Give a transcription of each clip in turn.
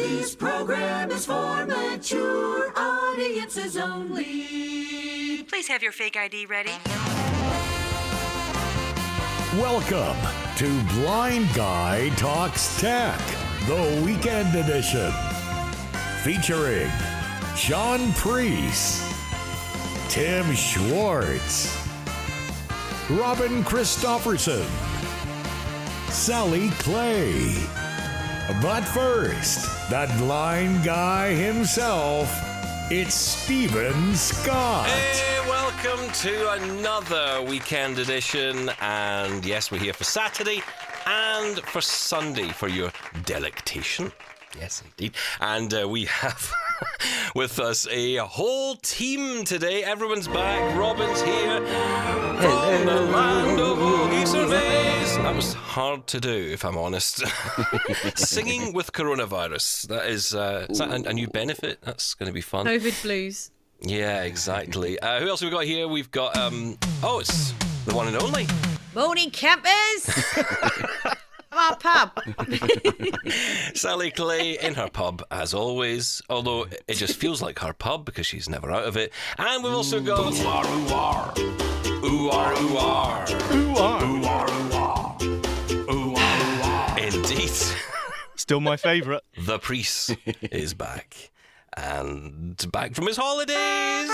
This program is for mature audiences only. Please have your fake ID ready. Welcome to Blind Guy Talks Tech, the weekend edition. Featuring Shaun Preece, Tim Schwartz, Robin Christopherson, Sally Clay. But first, that blind guy himself, it's Steven Scott. Hey, welcome to another weekend edition. And yes, we're here for Saturday and for Sunday for your delectation. Yes, indeed. And uh, we have with us a whole team today. Everyone's back. Robin's here from the land of Oogie surveys. That was hard to do, if I'm honest. Singing with coronavirus. That is, uh, is that a, a new benefit? That's going to be fun. COVID blues. Yeah, exactly. Uh, who else have we got here? We've got um oh, it's the one and only. Morning, campers! Our pub. Sally Clay in her pub as always. Although it just feels like her pub because she's never out of it. And we've also got ooh are ooh are ooh are ooh Still my favourite. the priest is back and back from his holidays.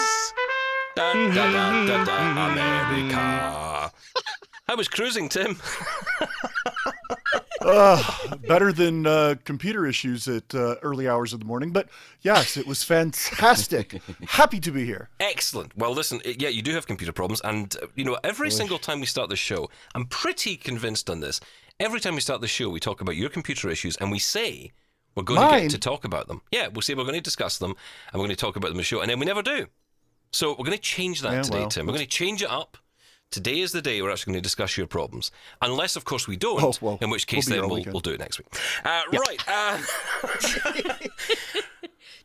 Da, da, da, da, da, America. I was cruising, Tim. better than uh, computer issues at uh, early hours of the morning. But yes, it was fantastic. Happy to be here. Excellent. Well, listen, yeah, you do have computer problems, and uh, you know, every single time we start the show, I'm pretty convinced on this. Every time we start the show, we talk about your computer issues, and we say we're going to get to talk about them. Yeah, we'll say we're going to discuss them, and we're going to talk about them in the show, and then we never do. So we're going to change that Yeah, today, well, Tim. We're going to change it up. Today is the day we're actually going to discuss your problems, unless, of course, we don't. Oh, well, in which case, we'll then we'll, we'll do it next week. Uh, Right. Uh,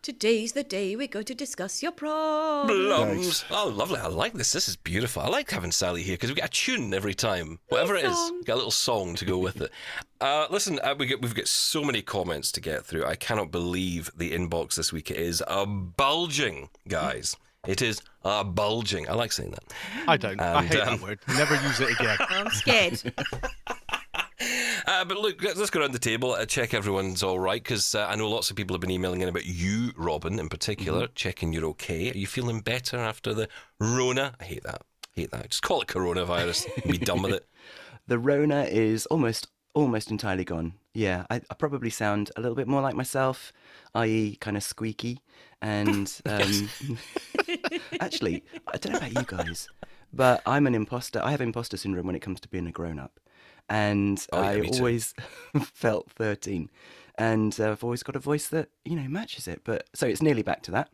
Today's the day we're going to discuss your problems. Blums. Oh, lovely. I like this. This is beautiful. I like having Sally here because we get a tune every time. Whatever it is, song. we get a little song to go with it. Uh, listen, uh, we get, we've got so many comments to get through. I cannot believe the inbox this week is a bulging, guys. It is a bulging. I like saying that. I don't. I hate um, that word. Never use it again. I'm scared. Uh, but look, let's let's go around the table, uh, check everyone's all right, because uh, I know lots of people have been emailing in about you, Robin, in particular, checking you're okay. Are you feeling better after the Rona? I hate that. I hate that. Just call it coronavirus and be done with it. The Rona is almost almost entirely gone. Yeah, I, I probably sound a little bit more like myself, i.e., kind of squeaky. And um, actually, I don't know about you guys, but I'm an imposter. I have imposter syndrome when it comes to being a grown up, and Oh, yeah, I me too. always felt 13, and uh, I've always got a voice that you know matches it. But so it's nearly back to that.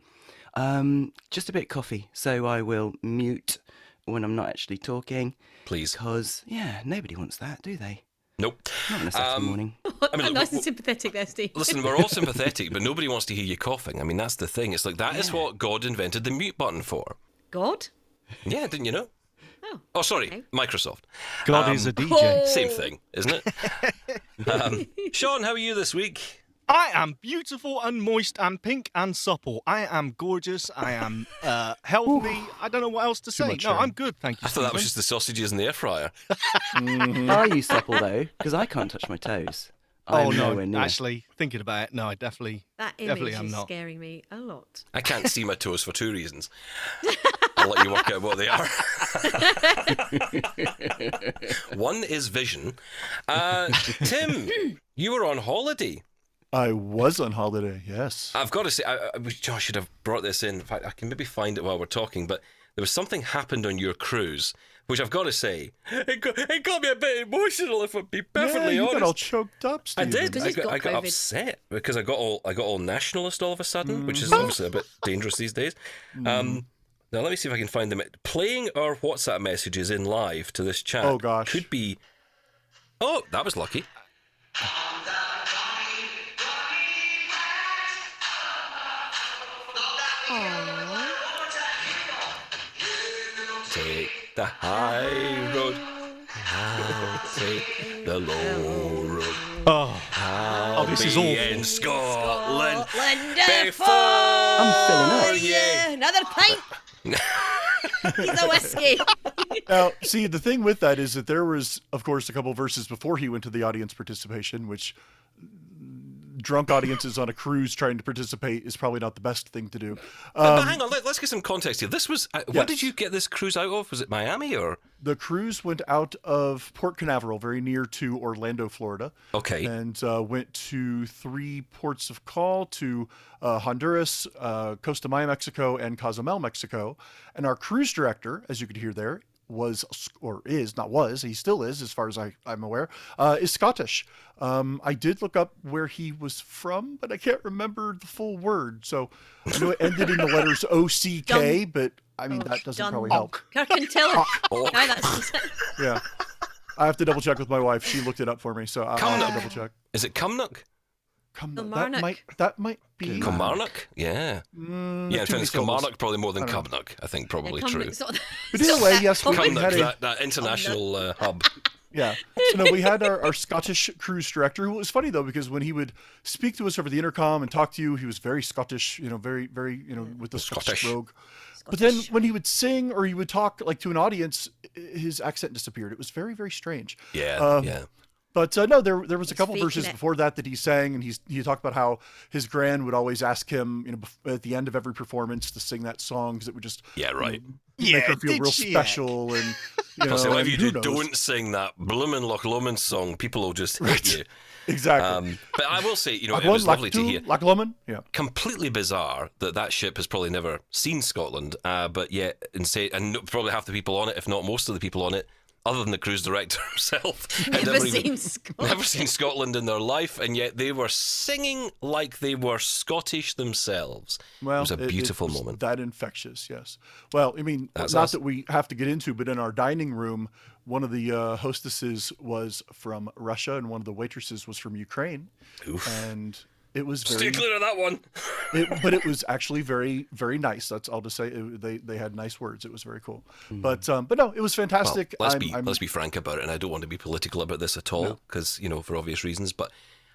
Um, just a bit coffee, so I will mute when I'm not actually talking. Please. Because, yeah, nobody wants that, do they? Nope. Not on a Saturday Um, morning. I mean, look, nice w- and sympathetic there, Steve. Listen, we're all sympathetic, but nobody wants to hear you coughing. I mean, that's the thing. It's like that is Yeah. what God invented the mute button for. God? Yeah, didn't you know? Oh. Oh, sorry, okay. Microsoft. God Um, is a DJ. Oh. Same thing, isn't it? um, Shaun, how are you this week? I am beautiful and moist and pink and supple. I am gorgeous. I am uh, healthy. I don't know what else to say. much No, sharing. I'm good, thank you. I thought that was just the sausages in the air fryer. Are you supple, though? Because I can't touch my toes. I'm Oh no! Actually, thinking about it, no, I definitely, That definitely image am is not. scaring me a lot. I can't see my toes for two reasons. I'll let you work out what they are. One is vision. Uh, Tim, you were on holiday. I was on holiday, yes. I've got to say, I, I, wish Josh should have brought this in. In fact, I can maybe find it while we're talking, but there was something happened on your cruise, which I've got to say, it got, it got me a bit emotional, if I'm be perfectly yeah, you honest. got all choked up, I did. I got, got I got COVID. upset because I got all I got all nationalist all of a sudden, which Mm. is obviously a bit dangerous these days. Um, now let me see if I can find them. Playing our WhatsApp messages in live to this chat. Oh, gosh. could be. Oh, that was lucky. Take the high road. I'll take the low road. Oh, I'll this be is awful. in Scotland. Wonderful. I'm filling up. Oh, yeah. Another pint. He's a whiskey. Now, see, the thing with that is that there was, of course, a couple verses before he went to the audience participation, which drunk audiences on a cruise trying to participate is probably not the best thing to do. but Um, hang on, let, us get some context here. This was. Uh, Yes. What did you get this cruise out of? Was it Miami or? the cruise went out of Port Canaveral, very near to Orlando, Florida. Okay. And uh, went to three ports of call to uh, Honduras, uh, Costa Maya, Mexico, and Cozumel, Mexico. And our cruise director, as you could hear there, was or is not was he still is as far as I, I'm aware uh, is Scottish. Um, I did look up where he was from, but I can't remember the full word. So I know it ended in the letters O C K, but I mean that doesn't Done. probably help. Kirkintilloch. Oh. Aye, that's Yeah. I have to double check with my wife. She looked it up for me, so I- I'll have to double check. Is it Cumnock? Come, that might that might be. Kilmarnock? Yeah. Mm, yeah, in too many fairness. Kilmarnock probably more than I Cumnock. I think probably Come- true. sort of- But anyway, yes, we, we Cumnock, had a, that, that international uh, hub. yeah. So no, we had our, our Scottish cruise director. Who was funny though because when he would speak to us over the intercom and talk to you, he was very Scottish. You know, very very you know with the Scottish, Scottish. brogue. But then when he would sing or he would talk like to an audience, his accent disappeared. It was very very strange. Yeah, Um, yeah. But uh, no, there there was a couple faking verses it. before that that he sang, and he's he talked about how his grand would always ask him, you know, at the end of every performance to sing that song because it would just Yeah, right. yeah make her feel real she, special, and you know, Plus, and if you do, don't sing that bloomin' Loch Lomond song, people will just hate you. exactly. Um, but I will say, you know, Like it one, was like lovely two, to hear. like lemon, yeah. completely bizarre that that ship has probably never seen Scotland, uh, but yet, and say, and probably half the people on it, if not most of the people on it, other than the cruise director himself, had Never even- seen Scotland. never seen Scotland in their life, and yet they were singing like they were Scottish themselves. Well, it was a beautiful moment. That infectious, yes. Well, I mean, That's not us. that we have to get into, but in our dining room, one of the uh, hostesses was from Russia, and one of the waitresses was from Ukraine, and it was Stay very. clear of that one. it, but it was actually very very nice that's all to say it, they they had nice words it was very cool but um but no it was Well, fantastic let's I'm, be I'm- let's be frank about it, and I don't want to be political about this at all, because you know for obvious reasons. But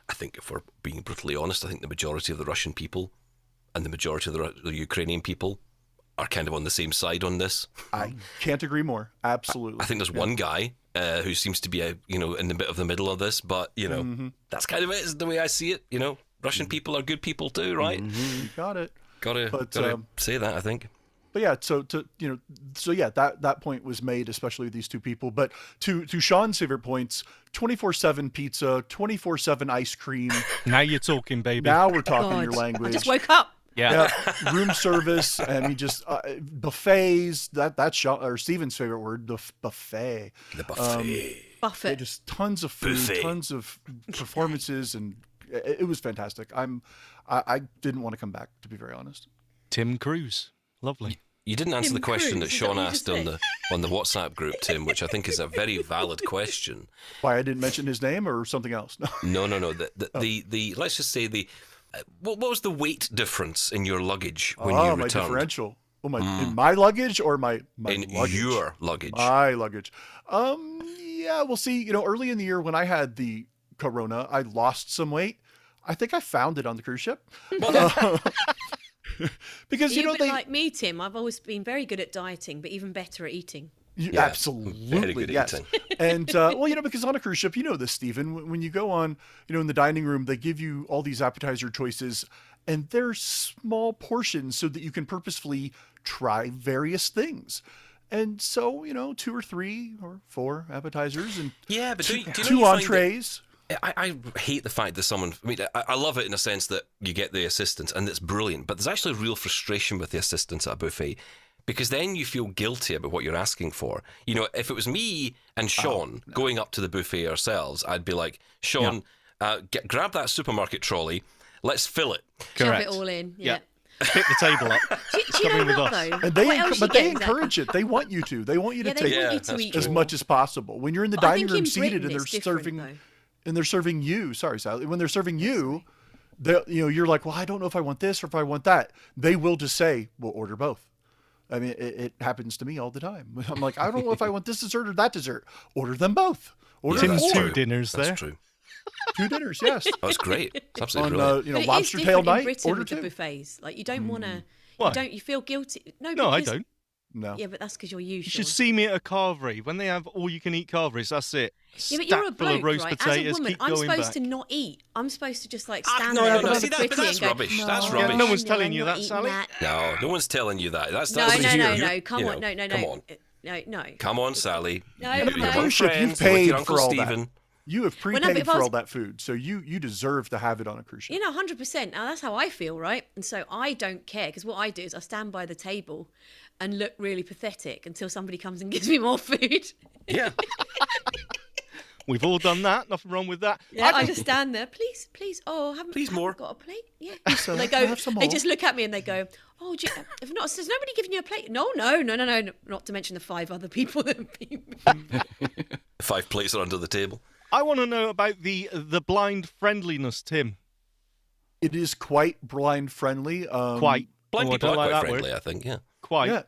I think if we're being brutally honest, I think the majority of the Russian people and the majority of the, the Ukrainian people are kind of on the same side on this. I can't agree more absolutely I think there's one guy uh, who seems to be a you know in the bit of the middle of this, but you know Mm-hmm. that's kind of it. Is the way I see it. You know, Russian people are good people too, right? you got it Gotta But, gotta um, say that. I think. but yeah so to you know so yeah that that point was made especially with these two people but to to sean's favorite points 24-7 pizza 24-7 ice cream Now you're talking, baby. now we're talking God, your I language just woke up. yeah. yeah, room service. I mean, just uh, buffets. That that's Shaun, or Steven's favorite word, the f- buffet. The buffet. Yeah, Buffett. just tons of food, Buffet. tons of performances, and it, it was fantastic. I'm, I, I didn't want to come back to be very honest. Tim Cruise. Lovely. You didn't answer Tim the question that Cruise, that Shaun what asked on the on the WhatsApp group, Tim, which I think is a very valid question. Why I didn't mention his name or something else? No. No, no, no. The the, Oh. the, the let's just say the uh, what, what was the weight difference in your luggage when oh, you my returned? differential. Oh my, in my luggage or my my in luggage? your luggage. My luggage. Um, yeah, we'll see. You know, early in the year when I had the corona, I lost some weight. I think I found it on the cruise ship. Uh, because you You're know a they like me, Tim. I've always been very good at dieting, but even better at eating. You, Yeah, absolutely, very good yes. eating. and uh, well, you know, because on a cruise ship, you know this, Steven. When, when you go on, you know, in the dining room, they give you all these appetizer choices, and they're small portions so that you can purposefully try various things. And so, you know, two or three or four appetizers and yeah, but do, you- do you know two you find that- entrees. I, I hate the fact that someone. I mean, I, I love it in a sense that you get the assistance and it's brilliant, but there's actually real frustration with the assistance at a buffet because then you feel guilty about what you're asking for. You know, if it was me and Shaun going up to the buffet ourselves, I'd be like, Shaun, uh, get, grab that supermarket trolley, let's fill it. Shove it all in. Yeah. Yeah. Pick the table up. Do, do you know with what us. though? And they, what enc- but they get is that- encourage it. They want you to. They want you to Yeah, take Yeah, you to that's eat true. as much as possible. When you're in the But dining room in seated and they're serving though. And they're serving you, sorry Sally, when they're serving you, they you know, you're like, "Well, I don't know if I want this or if I want that." They will just say, "We'll order both." I mean, it, it happens to me all the time. I'm like, "I don't know if I want this dessert or that dessert." Order them both. Order Tim's four. two dinners That's there. true. Two dinners, yes. It's great. It's absolutely On uh, you know But it is lobster different tail in night, Britain order with the two. buffets. Like you don't want to. Why? You don't. You feel guilty. No, No, I don't. No. Yeah, but that's because you're used. You should see me at a carvery when they have all you can eat carveries. That's it. Yeah, but you're a Stack of bloke, roast right? potatoes. As a woman, keep I'm going supposed back. to not eat. I'm supposed to just like Ah, stand no, there no, and no, see, that- but that's and go, rubbish. No, That's rubbish. no one's no, telling I'm you that, Sally. that. No, no one's telling you that. That's No, that's no, what no, you're- no. Come you on, know, no, no, no. Come on, No, no. come on, Sally. No, you're, no. cruise, you've paid your Uncle for all Steven. that. You have Well, no, prepaid for was- all that food, so you you deserve to have it on a cruise ship. You know, hundred percent. Now that's how I feel, right? And so I don't care because what I do is I stand by the table and look really pathetic until somebody comes and gives me more food. Yeah. We've all done that. Nothing wrong with that. Yeah, I just stand there. Please, please. Oh, haven't, Please haven't more. Got a plate? Yeah. So they I go. They just look at me and they go, "Oh, do you, if not, has nobody given you a plate? No, no, no, no, no. Not to mention the five other people that have been. Five plates are under the table. I want to know about the the blind friendliness, Tim. It is quite blind friendly. Um, Quite. Blind Oh, people don't are like quite that friendly, word. I think. Yeah. Quite. Yeah.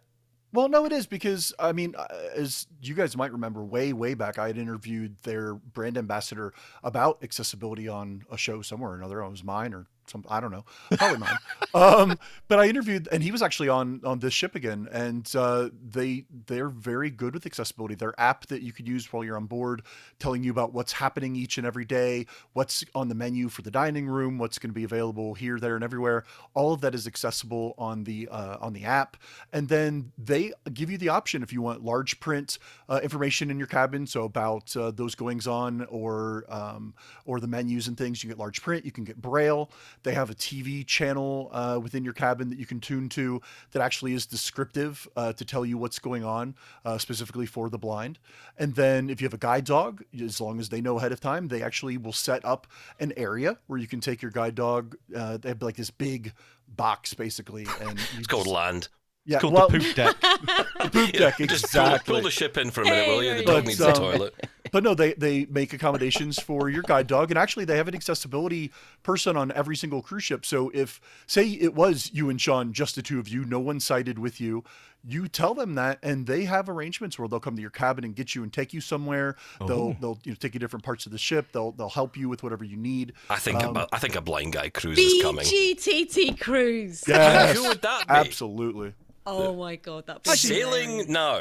Well, no, it is because I mean, uh, as you guys might remember, way way back, I had interviewed their brand ambassador about accessibility on a show somewhere or another. It was mine or some, I don't know, probably mine. Um, but I interviewed, and he was actually on on this ship again, and uh, they they're very good with accessibility. Their app that you could use while you're on board, telling you about what's happening each and every day, what's on the menu for the dining room, what's going to be available here, there, and everywhere. All of that is accessible on the uh, on the app, and then they give you the option if you want large print uh, information in your cabin, so about uh, those goings on or um, or the menus and things. You get large print. You can get braille. They have a TV channel uh, within your cabin that you can tune to that actually is descriptive uh, to tell you what's going on, uh, specifically for the blind. And then if you have a guide dog, as long as they know ahead of time, they actually will set up an area where you can take your guide dog. Uh, they have like this big box basically, and you It's called land. yeah, It's called well, the poop deck. The poop deck Just pull, exactly. pull the ship in for a minute, will you? The Hey, dog But, needs the um, toilet. But no, they they make accommodations for your guide dog, and actually they have an accessibility person on every single cruise ship. So if say it was you and Shaun, just the two of you, no one sighted with you, you tell them that, and they have arrangements where they'll come to your cabin and get you and take you somewhere. They'll they'll you know, take you different parts of the ship. They'll they'll help you with whatever you need. I think um, a, I think a blind guy cruise is coming. BGTT cruise. Yes, Who would that be? absolutely. Oh my god, that Sailing now.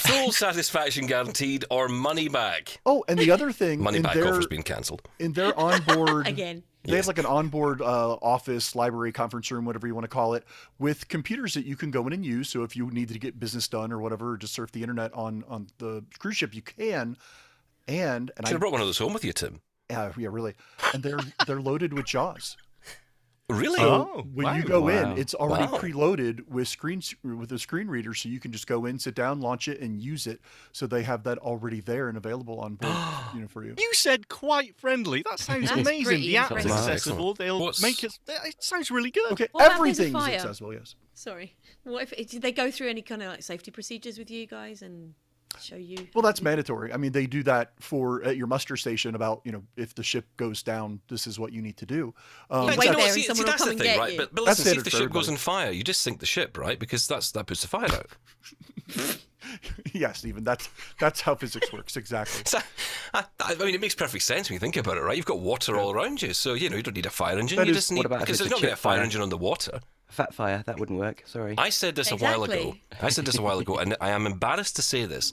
Full satisfaction guaranteed or money back. Oh, and the other thing Money back their offer's been cancelled. in their onboard again. They have like an onboard uh, office, library, conference room, whatever you want to call it, with computers that you can go in and use. So if you needed to get business done or whatever, or just surf the internet on on the cruise ship, you can. And and Should I have brought one of those home with you, Tim. yeah, yeah really, and they're they're loaded with JAWS. Really? So Oh, when you go Wow. in, it's already Wow. preloaded with screen with a screen reader, so you can just go in, sit down, launch it, and use it. So they have that already there and available on board, you know, for you. You said quite friendly. That sounds That's amazing. The app's impressive. accessible. They'll What's- make it. It sounds really good. Okay, What about if there's a everything is accessible. Yes. Sorry. What if did they go through any kind of like safety procedures with you guys and show you? Well, that's mandatory. I mean, they do that for at your muster station about you know if the ship goes down, this is what you need to do. Um, Wait But there and see, see, someone that's come the and thing, get right? you. But, but That's listen, see if the standard for ship goes on fire, you just sink the ship, right? Because that's that puts the fire out. yeah, Steven, that's that's how physics works exactly. So, I, I mean, it makes perfect sense when you think about it, right? You've got water all around you, so you know you don't need a fire engine. That you is- just what need about if because there's not going to be a fire fire? engine on the water. Fat fire, that wouldn't work. Sorry. I said this a while ago. I said this a while ago, and I am embarrassed to say this,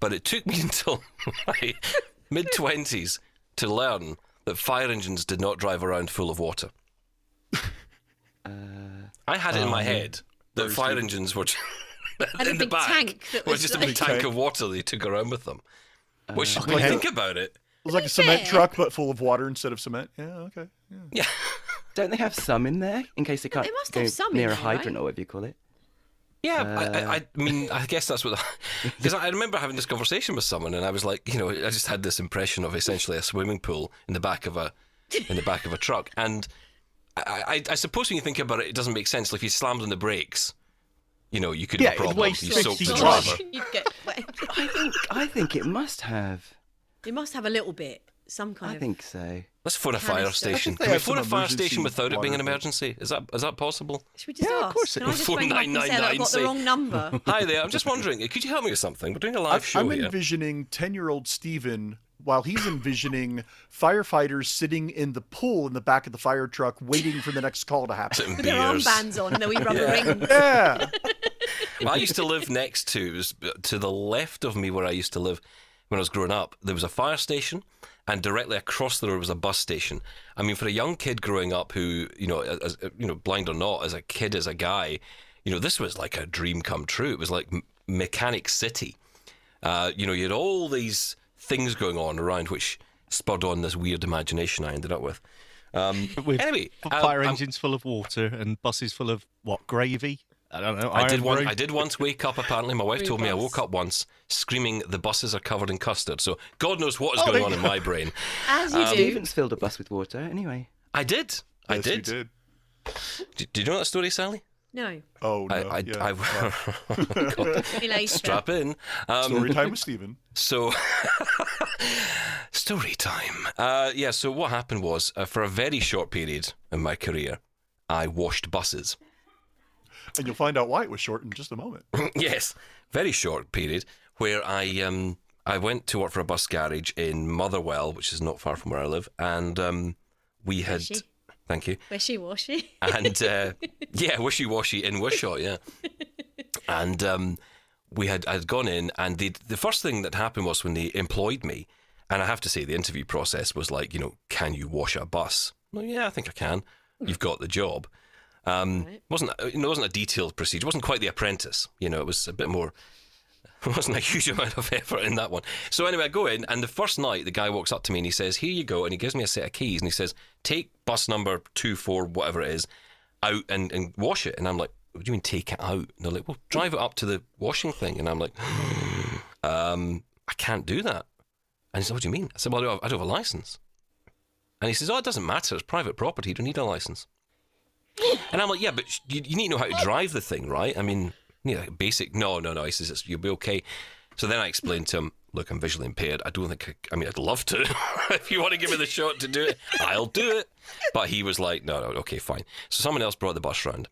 but it took me until my mid twenties to learn that fire engines did not drive around full of water. Uh, I had it in my um, head that fire engines were Had a in the big back tank that was just a big tank of water they took around with them. Which, uh, when you think about it, It was like a cement truck, but full of water instead of cement. Yeah, okay. Yeah. yeah. Don't they have some in there in case they can't They must go have some in near a there, right? hydrant or whatever you call it? Yeah, I, I, uh, I mean, I guess that's what. Because I remember having this conversation with someone, and I was like, you know, I just had this impression of essentially a swimming pool in the back of a in the back of a truck, and I, I, I suppose when you think about it, it doesn't make sense. Like if you slammed on the brakes, you know, you could Yeah, have it a problem. You 60 soaked the driver. You'd get wet. I think I think it must have. It must have a little bit, some kind I of. I think so. Let's phone a fire station. Can we have phone a fire station without it being an emergency? Is that is that possible? Should we just Yeah, of course it Can I is. just ring up and say that I've got the wrong number? Hi there. I'm just wondering, could you help me with something? We're doing a live I'm, show I'm here. envisioning ten-year-old Steven while he's envisioning firefighters sitting in the pool in the back of the fire truck waiting for the next call to happen. With their beers. armbands on and their wee rubber rings. Yeah. Well, I used to live next to, was to the left of me where I used to live when I was growing up. There was a fire station, and directly across the road was a bus station. I mean, for a young kid growing up who, you know, as, you know, blind or not, as a kid, as a guy, you know, this was like a dream come true. It was like M- Mechanic City. Uh, you know, you had all these things going on around which spurred on this weird imagination I ended up with. Um, With anyway, f- um, fire I'm- engines full of water and buses full of what gravy? I don't know. I did one. I did once wake up. Apparently, my wife told me I woke up once screaming, "The buses are covered in custard." So God knows what is Oh, going on you in my brain. As you do. Stevens filled a bus with water anyway. I did. I Yes, you did. did. D- Do you know that story, Sally? No. Oh, no. I, I, yeah. I, Wow. See strap in. Um, Story time with Steven. So, story time. Uh, yeah. So what happened was, uh, for a very short period in my career, I washed buses. And you'll find out why it was short in just a moment. yes, very short period where I um I went to work for a bus garage in Motherwell, which is not far from where I live, and um we had Wishy. thank you Wishy washy. and uh, yeah, wishy washy in Wishaw, yeah, and um we had I'd gone in and the the first thing that happened was when they employed me, and I have to say the interview process was like you know can you wash a bus? Well, yeah, I think I can. You've got the job. Um, Right. wasn't you know, it wasn't a detailed procedure. It wasn't quite the apprentice. You know, it was a bit more. It wasn't a huge amount of effort in that one. So anyway, I go in, and the first night, the guy walks up to me and he says, "Here you go," and he gives me a set of keys, and he says, "Take bus number two four whatever it is, out and, and wash it." And I'm like, "What do you mean take it out?" And they're like, "Well, drive it up to the washing thing," and I'm like, um, "I can't do that." And he said, "What do you mean?" I said, "Well, I don't have, I don't have a license." And he says, "Oh, it doesn't matter. It's private property. You don't need a license." And I'm like, yeah, but you, you need to know how to drive the thing, right? I mean, you a basic. No, no, no. He says you'll be okay. So then I explained to him, look, I'm visually impaired. I don't think. I, I mean, I'd love to. if you want to give me the shot to do it, I'll do it. But he was like, no, no, okay, fine. So someone else brought the bus round,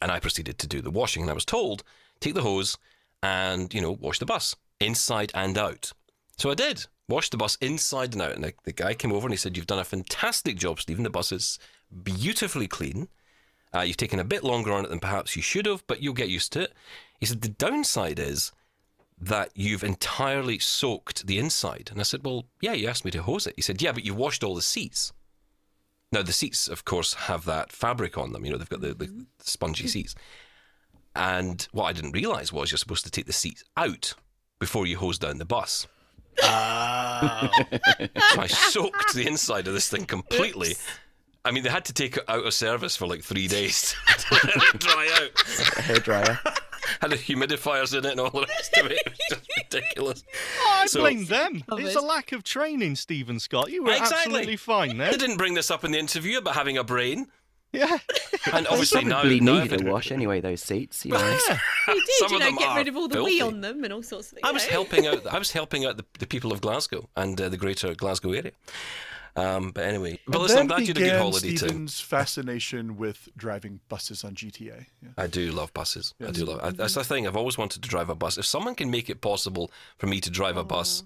and I proceeded to do the washing. And I was told, take the hose and you know wash the bus inside and out. So I did. Washed the bus inside and out. And the, the guy came over and he said, You've done a fantastic job, Steven. The bus is beautifully clean. Uh, you've taken a bit longer on it than perhaps you should have, but you'll get used to it. He said, The downside is that you've entirely soaked the inside. And I said, Well, yeah, you asked me to hose it. He said, Yeah, but you've washed all the seats. Now, the seats, of course, have that fabric on them. You know, they've got the, the mm-hmm. spongy mm-hmm. seats. And what I didn't realise was you're supposed to take the seats out before you hose down the bus. Ah. so I soaked the inside of this thing completely. I mean, they had to take it out of service for like three days to let it dry out. Hairdryer. Had the humidifiers in it and all the rest of it. It was just ridiculous. I So- blame them. Love It's it. a lack of training, Steven Scott. You were Exactly. absolutely fine there. They didn't bring this up in the interview about having a brain. Yeah. And obviously now, Probably now needed I've- a wash anyway. Those seats. You know. You did, Some you of know, them get rid of all the filthy. wee on them and all sorts of things. I was helping out. I was helping out the, the people of Glasgow and uh, the greater Glasgow area. Um, but anyway, but And listen, I'm then glad you had a good began holiday too. Steven's fascination with driving buses on GTA. Yeah. I do love buses. I do love. I, that's the thing. I've always wanted to drive a bus. If someone can make it possible for me to drive a bus,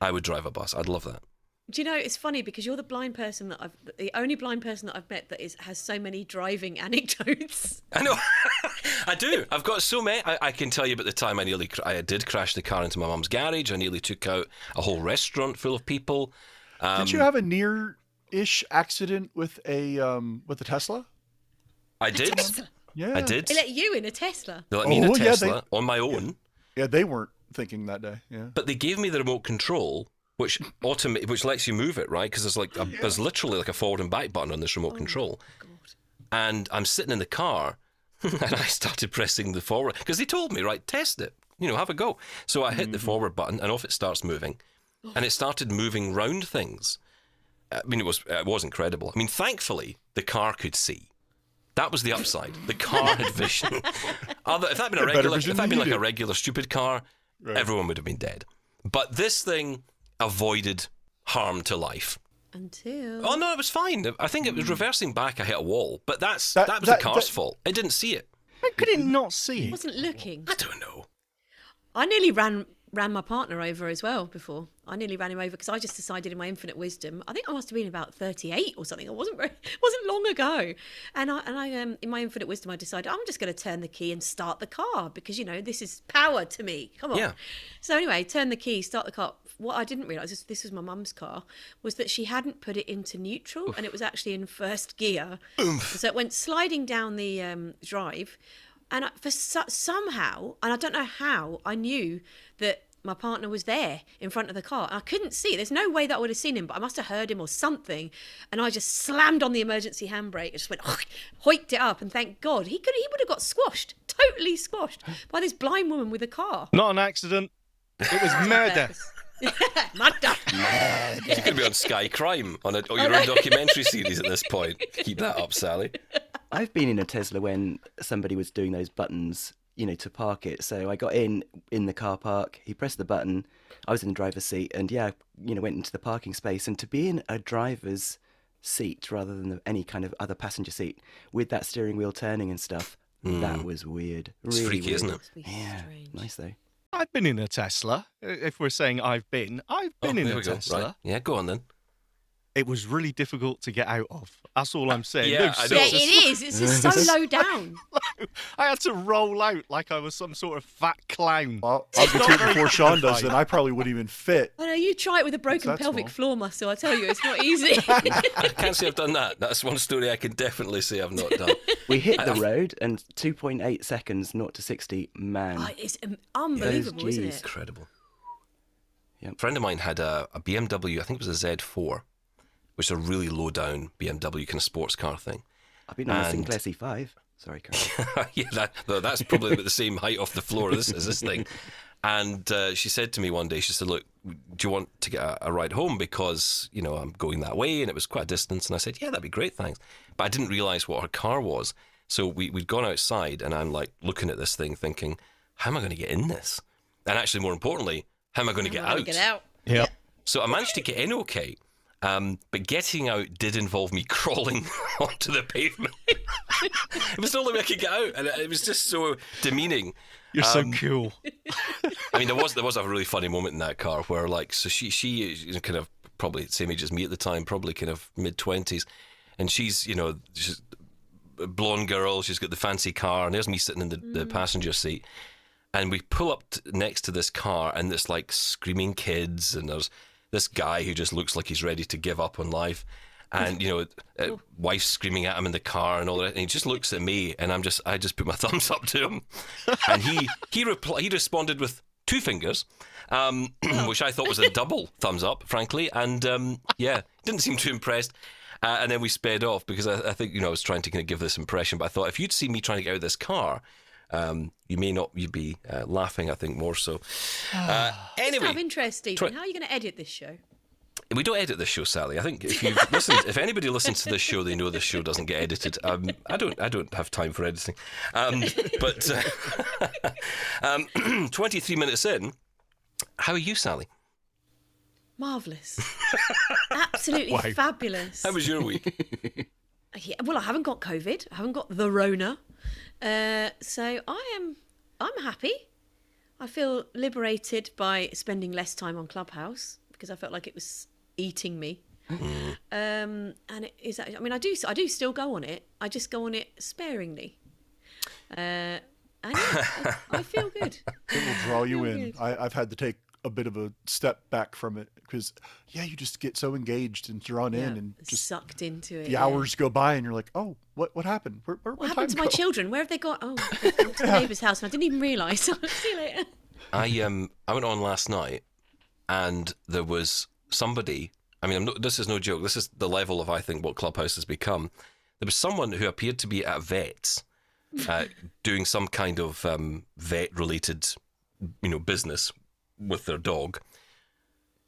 I would drive a bus. I'd love that. Do you know it's funny because you're the blind person that I've the only blind person that I've met that is has so many driving anecdotes. I know. I do. I've got so many. I, I can tell you about the time I nearly, I did crash the car into my mum's garage. I nearly took out a whole restaurant full of people. Um, Did you have a near-ish accident with a um, with a Tesla? I did. Yeah, I did. They let you in a Tesla. They let me in a Oh, yeah, they- Tesla on my own, Yeah, they weren't thinking that day. Yeah. but they gave me the remote control, which automate, which lets you move it, right? Because there's like a, there's literally like a forward and back button on this remote control. And I'm sitting in the car, and I started pressing the forward because they told me, right, test it, you know, have a go. So I hit the forward button, and off it starts moving, and it started moving round things. I mean, it was it was incredible. I mean, thankfully the car could see. That was the upside. The car had vision. Other, if that had been a regular, if that had been like a regular stupid car, everyone would have been dead. But this thing avoided harm to life. Until Oh no, it was fine. I think it was hmm. reversing back. I hit a wall, but that's That- that, was that- the car's that- fault. It didn't see it. How could it not see I it? wasn't looking. I don't know. I nearly ran ran my partner over as well before. I nearly ran him over because I just decided in my infinite wisdom. I think I must have been about thirty-eight or something. It wasn't very, wasn't long ago. And I and I um, in my infinite wisdom, I decided I'm just going to turn the key and start the car because you know this is power to me. Come on. Yeah. So anyway, turn the key, start the car. What I didn't realise is this was my mum's car was that she hadn't put it into neutral and it was actually in first gear. So it went sliding down the um, drive, and I, for so- somehow, and I don't know how, I knew that my partner was there in front of the car. I couldn't see. There's no way that I would have seen him, but I must have heard him or something. And I just slammed on the emergency handbrake and just went, hoiked it up. And thank God he could. He would have got squashed, totally squashed by this blind woman with a car. Not an accident. It was murder. Murder. You could be on Sky Crime on a, or oh, your own documentary series at this point. Keep that up, Sally. I've been in a Tesla when somebody was doing those buttons, you know, to park it. So I got in in the car park. He pressed the button. I was in the driver's seat, and yeah, you know, went into the parking space. And to be in a driver's seat rather than any kind of other passenger seat with that steering wheel turning and stuff, that hmm. was weird. It's Really freaky, weird. isn't it? Yeah, strange. nice though. I've been in a Tesla. If we're saying I've been, I've oh, been Oh, in a. Tesla. Right. Yeah, go on then. It was really difficult to get out of. That's all I'm saying. Yeah, No, Yeah, it is. It's just so low down. I had to roll out like I was some sort of fat clown. Well, I'll get not it before Shaun does, complicated. then I probably wouldn't even fit. I know you try it with a broken that pelvic small? floor muscle. I tell you, it's not easy. I can't say I've done that. That's one story I can definitely say I've not done. We hit the road and 2.8 seconds, not to 60. Man, Oh, it's um, unbelievable, isn't it? Incredible. Yep. A friend of mine had a, a BMW, I think it was a Z4, which is a really low down BMW kind of sports car thing. I've been on a and- Sinclair C5. Sorry, Karen. yeah, that, no, that's probably about the same height off the floor as this, as this thing. And uh, she said to me one day, she said, "Look, do you want to get a, a ride home because you know I'm going that way?" And it was quite a distance. And I said, "Yeah, that'd be great, thanks." But I didn't realise what her car was. So we we'd gone outside, and I'm like looking at this thing, thinking, "How am I going to get in this?" And actually, more importantly, how am I going to get out? Get out. Yep. So I managed to get in okay. Um, but getting out did involve me crawling onto the pavement. it was the only way I could get out, and it was just so demeaning. You're Um, so cool. I mean, there was there was a really funny moment in that car where, like, so she she is kind of probably the same age as me at the time, probably kind of mid twenties, and she's you know she's a blonde girl. She's got the fancy car, and there's me sitting in the, the passenger seat, and we pull up t- next to this car, and there's like screaming kids, and there's this guy who just looks like he's ready to give up on life. And you know, uh, wife screaming at him in the car and all that, and he just looks at me, and I'm just, I just put my thumbs up to him, and he he repl- he responded with two fingers, um, which I thought was a double thumbs up, frankly, and um, yeah, didn't seem too impressed. Uh, and then we sped off because I, I think you know I was trying to kind of give this impression, but I thought if you'd seen me trying to get out of this car, um, you may not you'd be uh, laughing. I think more so. Uh, Out of anyway, interest, Steven, try- how are you going to edit this show? we don't edit this show, Sally. I think if you listen, if anybody listens to this show, they know this show doesn't get edited. Um, I don't. I don't have time for editing. Um, but uh, um, twenty-three minutes in, how are you, Sally? Marvellous. Absolutely fabulous. How was your week? Yeah, well, I haven't got COVID. I haven't got the Rona. Uh, so I am I'm happy. I feel liberated by spending less time on Clubhouse because I felt like it was eating me. Um, and it is. I mean, I do. I do still go on it. I just go on it sparingly. Uh, and yeah, I, I feel good. It will draw you in. good. I, I've had to take a bit of a step back from it because, yeah, you just get so engaged and drawn Yeah, in, and just sucked into it. the yeah. hours go by, and you're like, oh, what what happened? Where, where What happened to time my children? Where have they gone? Oh, they've to the neighbour's house, and I didn't even realise. See you later. I um I went on last night, and there was somebody. I mean, I'm not, this is no joke. This is the level of I think what Clubhouse has become. There was someone who appeared to be at vets, uh, doing some kind of um, vet-related, you know, business with their dog.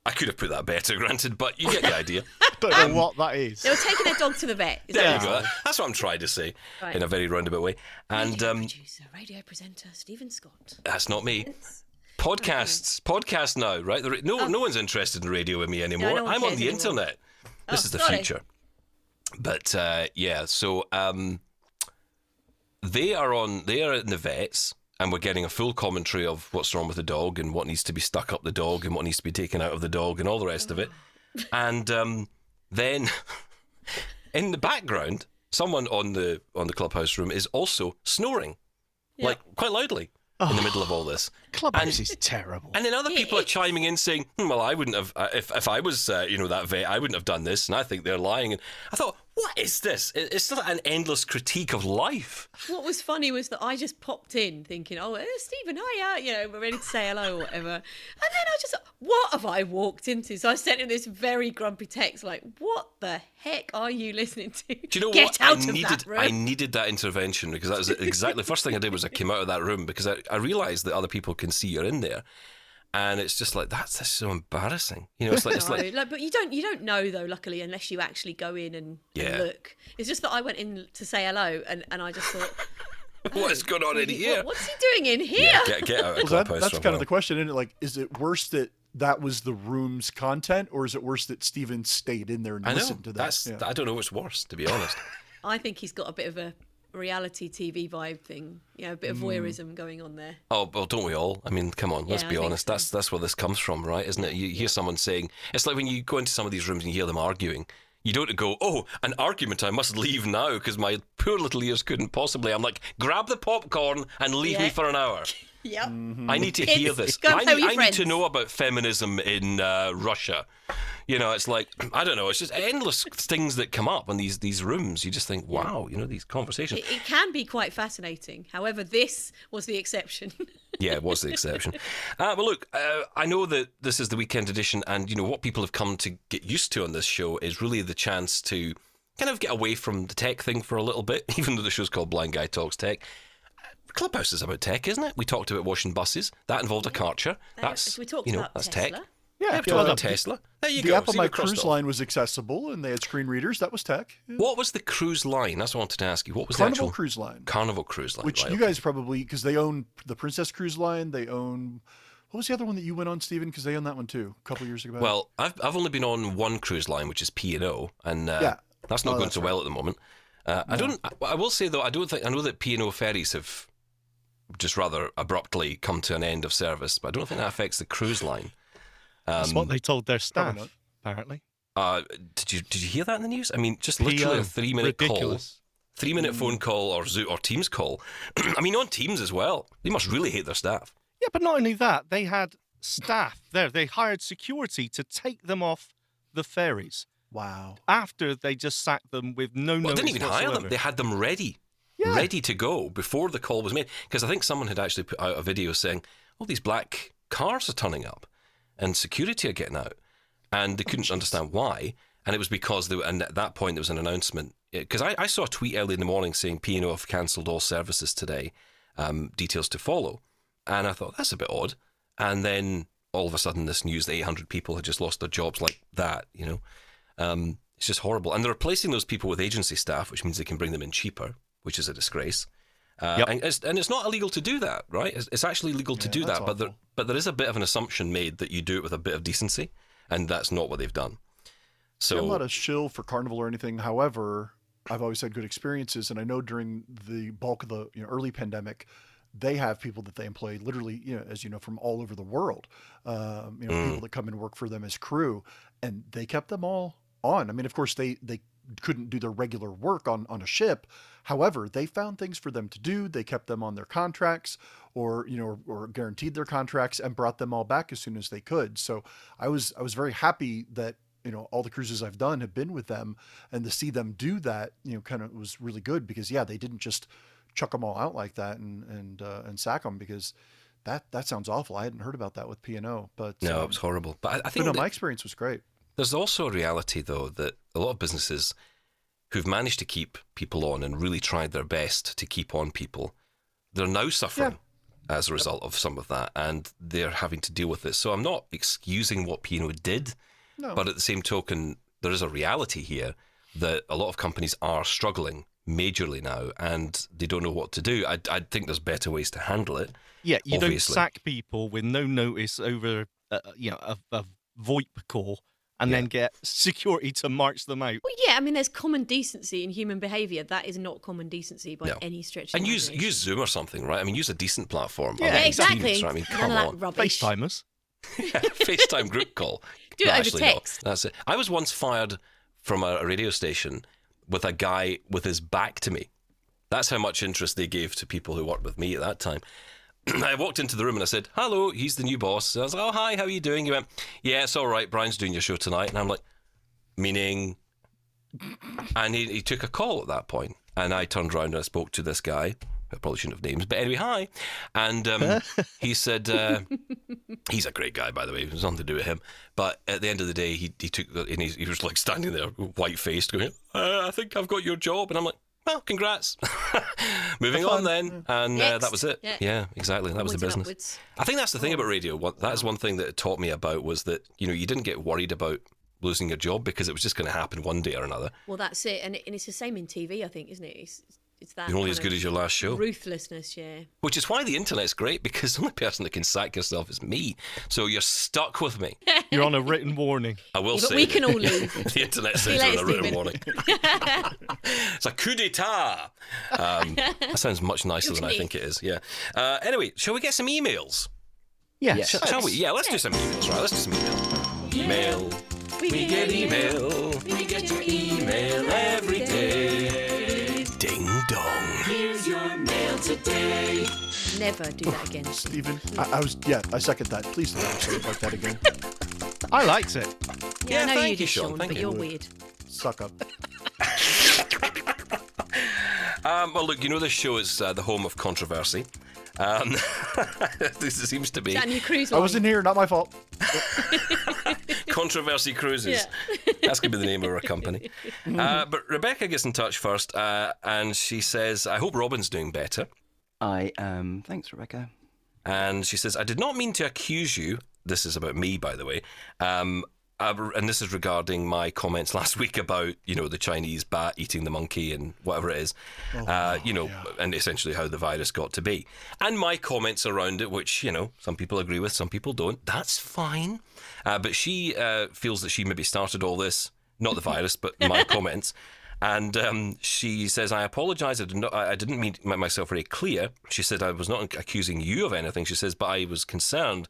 I could have put that better, granted, but you get the idea. Don't know what that is. They were taking their dog to the vet. Is There that you what go. That's what I'm trying to say Right. in a very roundabout way. And radio um, producer, radio presenter Steven Scott. that's not me. Podcasts, podcast now, right? The ra- No, no one's interested in radio with me anymore. no one I'm on the anymore. internet. This Oh, is the sorry. future. But uh, yeah, so um, they are on. They are in the vets, and we're getting a full commentary of what's wrong with the dog and what needs to be stuck up the dog and what needs to be taken out of the dog and all the rest of it. And um, then in the background, someone on the on the clubhouse room is also snoring, like quite loudly in the middle of all this. Clubhouse is terrible. And then other people are chiming in saying, hmm, "Well, I wouldn't have uh, if if I was uh, you know that vet, I wouldn't have done this." And I think they're lying. And I thought, what is this? It's not an endless critique of life. What was funny was that I just popped in thinking, oh, eh, Steven, hiya, you know, we're ready to say hello or whatever. And then I just, what have I walked into? So I sent him this very grumpy text like, what the heck are you listening to? Do you know Get what? out I of needed that room. I needed that intervention because that was exactly the first thing I did was I came out of that room because I, I realize that other people can see you're in there. And it's just like that's just so embarrassing. You know, it's like it's No, like like, but you don't you don't know though luckily unless you actually go in and, and look it's just that i went in to say hello and, and i just thought what's oh, going on in "What- here? what's he doing in here Yeah, get get out of Well, that, clubhouse that's for a kind of the question, isn't it? Like, is it worse that that was the room's content, or is it worse that Steven stayed in there and I know. listened to that? That's Yeah. I don't know what's worse to be honest. i think he's got a bit of a reality tv vibe thing know a bit of Hmm. voyeurism going on there Oh well, don't we all? I mean, come on, let's Yeah, I be think honest. so. That's that's where this comes from, right? Isn't it? You hear someone saying it's like when you go into some of these rooms and you hear them arguing. You don't go, oh, an argument. I must leave now because my poor little ears couldn't possibly. I'm like, grab the popcorn and leave me for an hour. yep I need to Kids, hear this. I, need, I need to know about feminism in uh, Russia. You know, it's like I don't know. It's just endless things that come up in these these rooms. You just think, wow, you know, these conversations. it, it can be quite fascinating however this was the exception Yeah, it was the exception. Uh, well, look, uh, I know that this is the weekend edition, and you know what people have come to get used to on this show is really the chance to kind of get away from the tech thing for a little bit, even though the show's called Blind Guy Talks Tech. Clubhouse is about tech, isn't it? We talked about washing buses. That involved a Karcher. That's we talked you know about that's Tesla. tech. Yeah, we yeah, talked about the- Tesla. There you the go. Apple See, My Cruise off. line was accessible, and they had screen readers. That was tech. Yeah. What was the cruise line? That's what I wanted to ask you. What was Carnival the actual Cruise Line, Carnival Cruise Line? which right, you okay. guys probably because they own the Princess Cruise Line. They own what was the other one that you went on, Steven? Because they own that one too a couple years ago. Well, I've I've only been on one cruise line, which is P and O, and uh, Yeah. that's not Oh, going that's so well at the moment. Uh, I don't. I, I will say though, I don't think I know that P and O ferries have just rather abruptly come to an end of service, but I don't think that affects the cruise line. That's Um, what they told their staff, apparently. uh, did you did you hear that in the news? I mean, just literally PO. a three minute call, three minute phone call or Zoom or Teams call. I mean, on Teams as well. They must really hate their staff. Yeah, but not only that, they had staff there. They hired security to take them off the ferries wow. after they just sacked them with no Well, notice they didn't even hire them. They had them ready, ready to go before the call was made. Because I think someone had actually put out a video saying, "Oh, these black cars are turning up, and security are getting out," and they couldn't understand why. And it was because, they, were- and at that point, there was an announcement. Because I, I saw a tweet early in the morning saying P&O have cancelled all services today, um, details to follow. And I thought, that's a bit odd. And then all of a sudden, this news that 800 people had just lost their jobs like that, you know. Um, it's just horrible. And they're replacing those people with agency staff, which means they can bring them in cheaper, which is a disgrace. Uh, Yep. and, it's, and it's not illegal to do that, right? It's, it's actually legal to Yeah, do that's that, but there, but there is a bit of an assumption made that you do it with a bit of decency, and that's not what they've done. So I'm not a shill for Carnival or anything. However, I've always had good experiences, and I know during the bulk of the you know, early pandemic, they have people that they employ literally, you know, as you know, from all over the world. Um, you know, Mm. people that come and work for them as crew, and they kept them all on. I mean, of course, they they couldn't do their regular work on on a ship. However, they found things for them to do. They kept them on their contracts, or you know, or, or guaranteed their contracts, and brought them all back as soon as they could. So I was I was very happy that you know all the cruises I've done have been with them, and to see them do that, you know, kind of was really good because yeah, they didn't just chuck them all out like that and and uh, and sack them because that that sounds awful. I hadn't heard about that with P and O, but no, um, it was horrible. But I, I think no, that my experience was great. There's also a reality, though, that a lot of businesses who've managed to keep people on and really tried their best to keep on people, they're now suffering as a result of some of that, and they're having to deal with it. So I'm not excusing what P&O did, No, but at the same token, there is a reality here that a lot of companies are struggling majorly now, and they don't know what to do. I, I think there's better ways to handle it. Yeah, you Obviously. don't sack people with no notice over, uh, you know, a, a VoIP call and then get security to march them out. Well, yeah, I mean, there's common decency in human behaviour. That is not common decency by No. any stretch. And use use Zoom or something, right? I mean, use a decent platform. Yeah, Yeah, exactly. Teams, right? I mean, come of on. rubbish. FaceTimers. Yeah, FaceTime group call. Do it No, over actually, no. text. That's it. I was once fired from a, a radio station with a guy with his back to me. That's how much interest they gave to people who worked with me at that time. I walked into the room and I said, "Hello, he's the new boss." I was like, "Oh, hi, how are you doing?" He went, "Yeah, it's all right. Brian's doing your show tonight." And I'm like, "Meaning?" And he, he took a call at that point, and I turned around and I spoke to this guy. I probably shouldn't have names, but anyway, hi. And um, he said, uh, he's a great guy, by the way. Was nothing to do with him. But at the end of the day, he, he took the, and he, he was like standing there, white faced, going, uh, I think I've got your job. And I'm like, well, congrats. Moving on then. And uh, that was it. Yeah. exactly. That was the business. upwards. I think that's the thing about radio. What, that is one thing that it taught me about was that, you know, you didn't get worried about losing your job because it was just going to happen one day or another. Well, that's it, and, it, and it's the same in TV, I think, isn't it? It's, it's that. You're only as good as your last show. Ruthlessness, yeah. Which is why the internet's great because the only person that can sack yourself is me. So you're stuck with me. You're on a written warning. I will Yeah, but say. we can all leave. the internet See you says on a written Steven. warning. it's a coup d'etat. Um, that sounds much nicer than I think it is. Yeah. Uh, anyway, shall we get some emails? Yes. Sh- shall we? Yeah, let's do some emails, right? Let's do some emails. Email. We, We get email. We get your email today. Never do that again. Steven, I, I was yeah, I second that. Please never say it like that again. I liked it. Yeah, I know thank you you, did, Shaun, Shaun, thank but you. you're weird. Suck up. Um, well, look, you know this show is uh, the home of controversy. Um, this seems to be Is that a new cruise I was in here, not my fault. Controversy Cruises. That's going to be the name of our company. Uh, but Rebecca gets in touch first, uh, and she says, I hope Robin's doing better. I um. Thanks, Rebecca. And she says, I did not mean to accuse you. This is about me, by the way. Um, uh, and this is regarding my comments last week about, you know, the Chinese bat eating the monkey and whatever it is, uh, you know, and essentially how the virus got to be. And my comments around it, which, you know, some people agree with, some people don't. That's fine. Uh, but she uh, feels that she maybe started all this, not the virus, but my comments. And um, she says, I apologise. I, did not, I didn't mean make myself very clear. She said, I was not accusing you of anything. She says, but I was concerned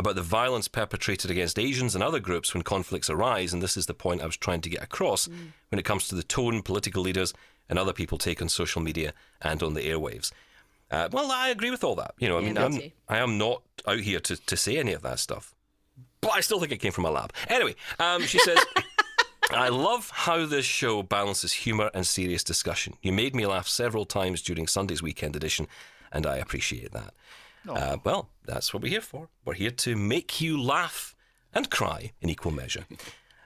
about the violence perpetrated against Asians and other groups when conflicts arise. And this is the point I was trying to get across when it comes to the tone political leaders and other people take on social media and on the airwaves. Uh, well, I agree with all that. You know, I Yeah, mean, me I'm. I am not out here to, to say any of that stuff. But I still think it came from a lab. Anyway, um, she says, I love how this show balances humour and serious discussion. You made me laugh several times during Sunday's weekend edition, and I appreciate that. Uh, well, that's what we're here for. We're here to make you laugh and cry in equal measure.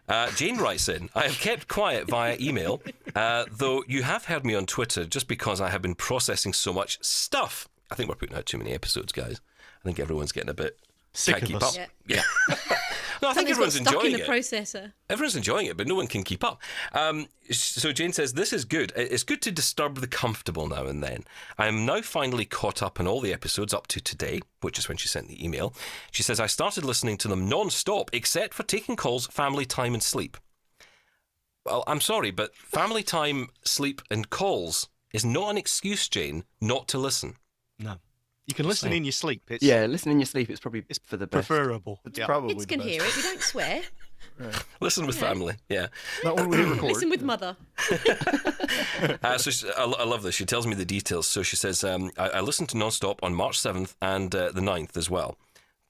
Uh, Jane writes in, I have kept quiet via email, uh, though you have heard me on Twitter just because I have been processing so much stuff. I think we're putting out too many episodes, guys. I think everyone's getting a bit Sick can't of keep us. up. Yeah. no, I think Something's got everyone's stuck enjoying in the it. processor. Everyone's enjoying it, but no one can keep up. Um, so Jane says, This is good. It's good to disturb the comfortable now and then. I am now finally caught up on all the episodes up to today, which is when she sent the email. She says, I started listening to them non stop, except for taking calls, family time, and sleep. Well, I'm sorry, but family time, sleep, and calls is not an excuse, Jane, not to listen. No. You can listen in your sleep. It's Yeah, listen in your sleep. It's probably it's for the best. preferable. It's Yeah. probably Kids can best. hear it. We don't swear. Listen with family, yeah. Not when we hit record. Listen with mother. Uh, so she, I, I love this. She tells me the details. So she says, um, I, I listened to Nonstop on March 7th and uh, the 9th as well.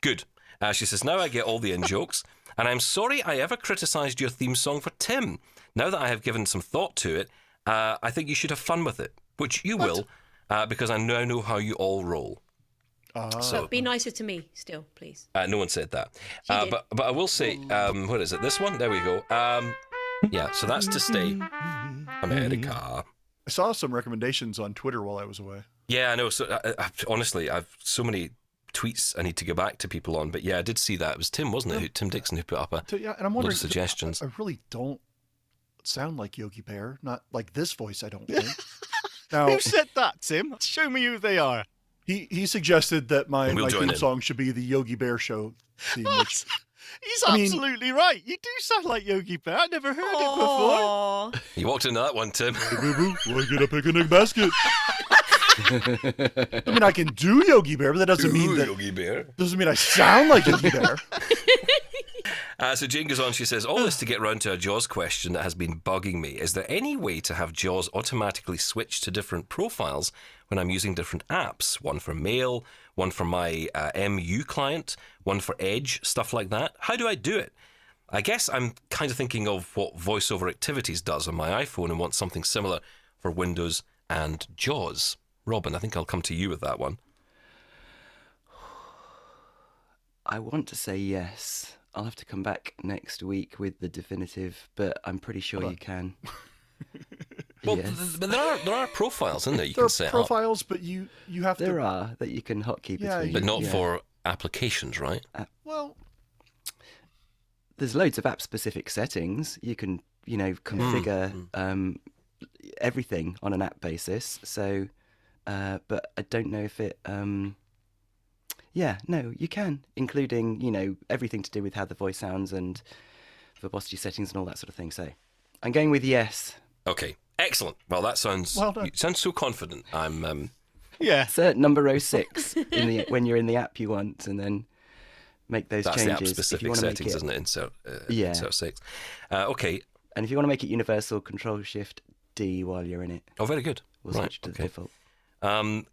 Good. Uh, she says, now I get all the in jokes. And I'm sorry I ever criticised your theme song for Tim. Now that I have given some thought to it, uh, I think you should have fun with it, which you will, uh, because I now know how you all roll. so But be nicer to me still, please. uh, no one said that. Uh, did. but but I will say, um, what is it? This one? There we go. Um, yeah, so that's to stay. America. I saw some recommendations on Twitter while I was away. Yeah, I know. So I, I, honestly, I've so many tweets I need to go back to people on. But yeah, I did see that. It was Tim, wasn't it? Who, Tim Dixon who put up a So, yeah, and I'm lot wondering. of suggestions. I really don't sound like Yogi Bear. Not like this voice. I don't think. Now Who said that, Tim? Show me who they are. he he suggested that my, We'll my theme in. song should be the Yogi Bear show theme, which He's I mean- absolutely right. You do sound like Yogi Bear. I never heard it before. Aw. You walked into that one, Tim. Boo boo, wanna get a picnic basket? I mean, I can do Yogi Bear, but that doesn't mean that Yogi Bear. doesn't mean I sound like Yogi Bear. Uh, so Jane goes on, she says, All this to get round to a JAWS question that has been bugging me. Is there any way to have JAWS automatically switch to different profiles when I'm using different apps? One for mail, one for my uh, MU client, one for Edge, stuff like that. How do I do it? I guess I'm kind of thinking of what VoiceOver Activities does on my iPhone and want something similar for Windows and JAWS. Robin, I think I'll come to you with that one. I want to say yes. I'll have to come back next week with the definitive, but I'm pretty sure you can. Well, yes. th- but there are there are profiles in there you There can are set up, profiles, but you you have There to. are that you can hotkey Yeah, between. but not yeah. for applications, right? Well, There's loads of app-specific settings. You can, you know, configure um, everything on an app basis. So, uh, but I don't know if it. Um, yeah, no, you can, including you know everything to do with how the voice sounds and verbosity settings and all that sort of thing. So, I'm going with yes. Okay, excellent. Well, that sounds Well done. you sounds so confident. I'm um, Yeah. Insert number 06 in the when you're in the app you want, and then make those that's the changes. app if you specific want to make settings, it, isn't it? Insert uh, Yeah. insert six. Uh, okay. And if you want to make it universal, Control Shift D while you're in it. Oh, very good. We'll right. switch to the okay. default. Um,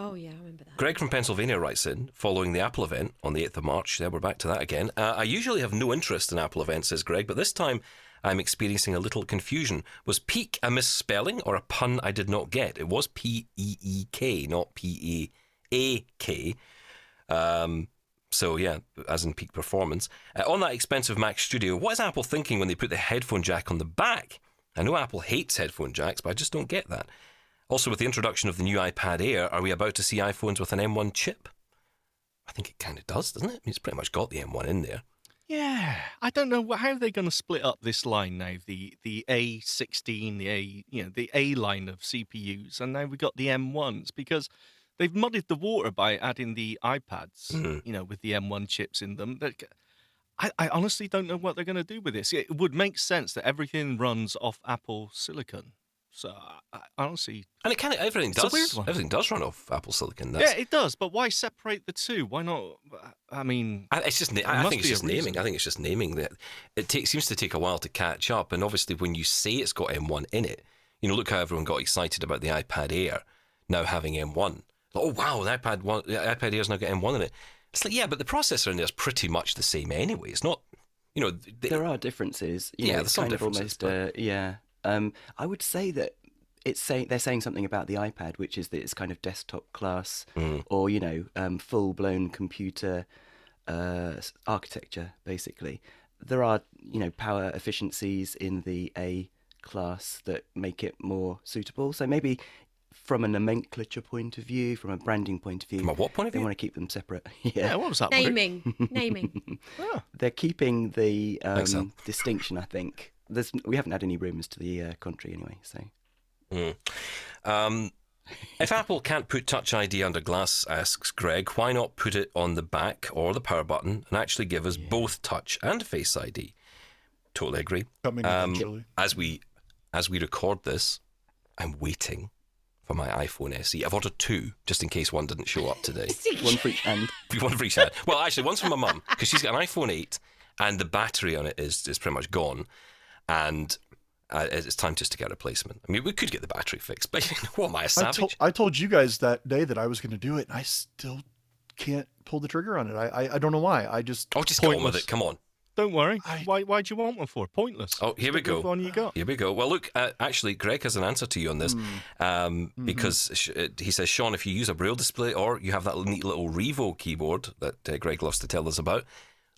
Oh yeah, I remember that. Greg from Pennsylvania writes in, following the Apple event on the 8th of March. There, we're back to that again. Uh, I usually have no interest in Apple events, says Greg, but this time I'm experiencing a little confusion. Was peak a misspelling or a pun I did not get? It was P E E K, not P E A K. Um, so yeah, as in peak performance. Uh, on that expensive Mac Studio, what is Apple thinking when they put the headphone jack on the back? I know Apple hates headphone jacks, but I just don't get that. Also, with the introduction of the new iPad Air, are we about to see iPhones with an M1 chip? I think it kind of does, doesn't it? I mean, it's pretty much got the M1 in there. Yeah, I don't know how they're going to split up this line now. The the A16, the A, you know, the A line of CPUs, and now we've got the M1s because they've muddied the water by adding the iPads, Mhm. you know, with the M1 chips in them. That I, I honestly don't know what they're going to do with this. It would make sense that everything runs off Apple Silicon. So I, I honestly, And it kind of everything It's a does. weird one. Everything does run off Apple Silicon. That's, yeah, it does. But why separate the two? Why not? I mean, I, it's just. na- There I think it's be a just naming. reason. I think it's just naming that. It takes seems to take a while to catch up, and obviously when you say it's got M1 in it, you know, look how everyone got excited about the iPad Air now having M1. Like, oh wow, the iPad one, the iPad Air's now got M1 in it. It's like yeah, but the processor in there is pretty much the same anyway. It's not. You know, the, There are differences. You Yeah, know, there's some kind of differences, almost, uh, yeah. Um, I would say that it's say they're saying something about the iPad, which is that it's kind of desktop class, Mm. or you know, um, full blown computer uh, architecture. Basically, there are you know power efficiencies in the A class that make it more suitable. So maybe. From a nomenclature point of view, from a branding point of view, From a what point of they want to keep them separate. yeah, yeah, what was that? word? Naming, naming. they're keeping the Thanks, Al. um, distinction. I think there's we haven't had any rumours to the uh, contrary anyway. So Mm. Um, if Apple can't put Touch ID under glass, asks Greg, why not put it on the back or the power button and actually give us both Touch and Face ID? Totally agree. coming Um, eventually. as we as we record this, I'm waiting for my iPhone SE. I've ordered two just in case one didn't show up today. one for each hand. one for each hand. Well, actually, one's for my mum because she's got an iPhone 8 and the battery on it is is pretty much gone, and uh, it's time just to get a replacement. I mean, we could get the battery fixed, but what am I, a I, savage? told I told you guys that day that I was going to do it, and I still can't pull the trigger on it. I I, I don't know why. I just oh, just get on with it. Come on. Don't worry. I- Why? Why do you want one for? Pointless. Oh, here we go. One you got. Here we go. Well, look, uh, actually, Greg has an answer to you on this Hmm. um, Mm-hmm. because sh- uh, he says, Shaun, if you use a braille display or you have that neat little Rivo keyboard that uh, Greg loves to tell us about,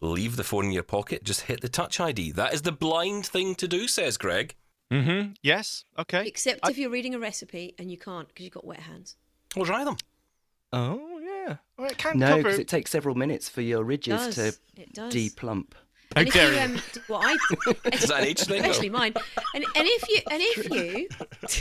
leave the phone in your pocket, just hit the Touch ID. That is the blind thing to do, says Greg. Mm-hmm. Yes. Okay. Except I- if you're reading a recipe and you can't because you've got wet hands. We'll try them. Oh yeah. Well, it can No, because it takes several minutes for your ridges does. to It does. deplump. How And if you, you. um, d- what I, Is that an age thing? especially mine, and and if you and if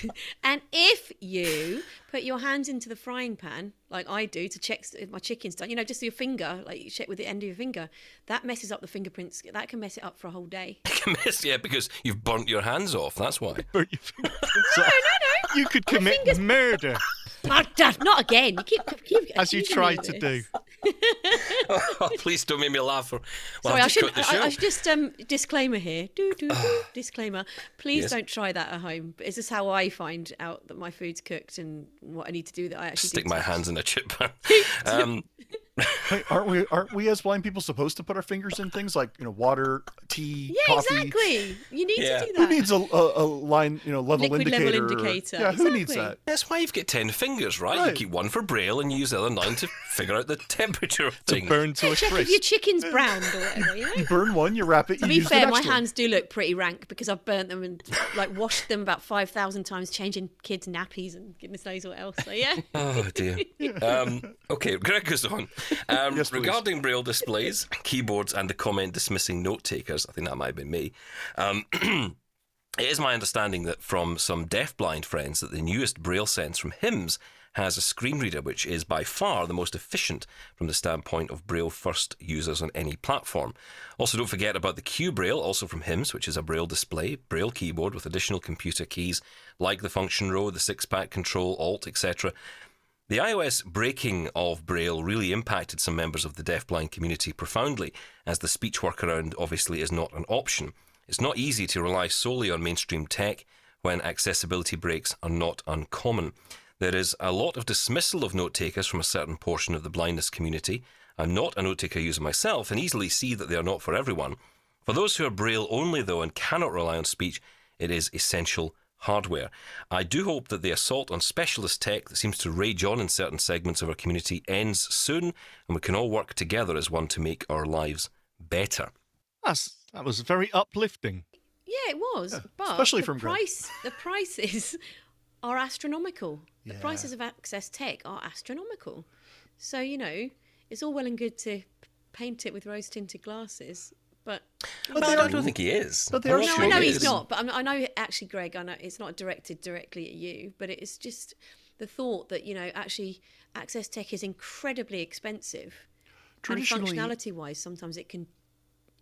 you and if you put your hands into the frying pan like I do to check if my chicken's done. You know, just your finger, like you check with the end of your finger. That messes up the fingerprints. That can mess it up for a whole day. Can mess, yeah, because you've burnt your hands off. That's why. Burn your fingerprints off. You could commit murder Oh, Dad, not again. You keep, keep as you try to do. oh, please don't make me laugh. Or, well, Sorry, I'll I just should. cut the show. I, I should just um disclaimer here. Do do do disclaimer. Please Yes. don't try that at home. But This is how I find out that my food's cooked and what I need to do that I actually Stick my hands in a chip pan. um, Hey, aren't we? Aren't we as blind people supposed to put our fingers in things like you know water, tea, Yeah, coffee? exactly. You need Yeah. to do that. Who needs a, a, a line, you know, level Liquid indicator? level or- indicator, Yeah, who needs that? that's why you've got ten fingers, right? You keep one for braille and you use the other nine to figure out the temperature of To things. burn to a Check if your chicken's browned or whatever. You know. You burn one, you wrap it, you To be use fair, the my one. hands do look pretty rank because I've burnt them and like washed them about five thousand times, changing kids' nappies and goodness knows what else. So yeah, Oh dear. Um, okay, Greg goes on. Um, Yes, regarding braille displays, keyboards, and the comment dismissing note takers, I think that might have been me. Um, it is my understanding that from some deafblind friends that the newest braille sense from HIMS has a screen reader which is by far the most efficient from the standpoint of braille first users on any platform. Also, don't forget about the Q Braille, also from HIMS, which is a braille display, braille keyboard with additional computer keys like the function row, the six pack control, alt, etc. The iOS breaking of Braille really impacted some members of the deafblind community profoundly, as the speech workaround obviously is not an option. It's not easy to rely solely on mainstream tech when accessibility breaks are not uncommon. There is a lot of dismissal of note takers from a certain portion of the blindness community. I'm not a note taker user myself and easily see that they are not for everyone. For those who are Braille only, though, and cannot rely on speech, it is essential hardware. I do hope that the assault on specialist tech that seems to rage on in certain segments of our community ends soon, and we can all work together as one to make our lives better. That's, that was very uplifting. yeah, it was. but especially from price. The prices are astronomical. The prices of access tech are astronomical. So you know, it's all well and good to paint it with rose tinted glasses, but But I they don't think he is. but they are No, sure I know he he's is. not, but I'm, I know actually, Greg. I know it's not directed directly at you, but it's just the thought that you know actually access tech is incredibly expensive, and functionality-wise, sometimes it can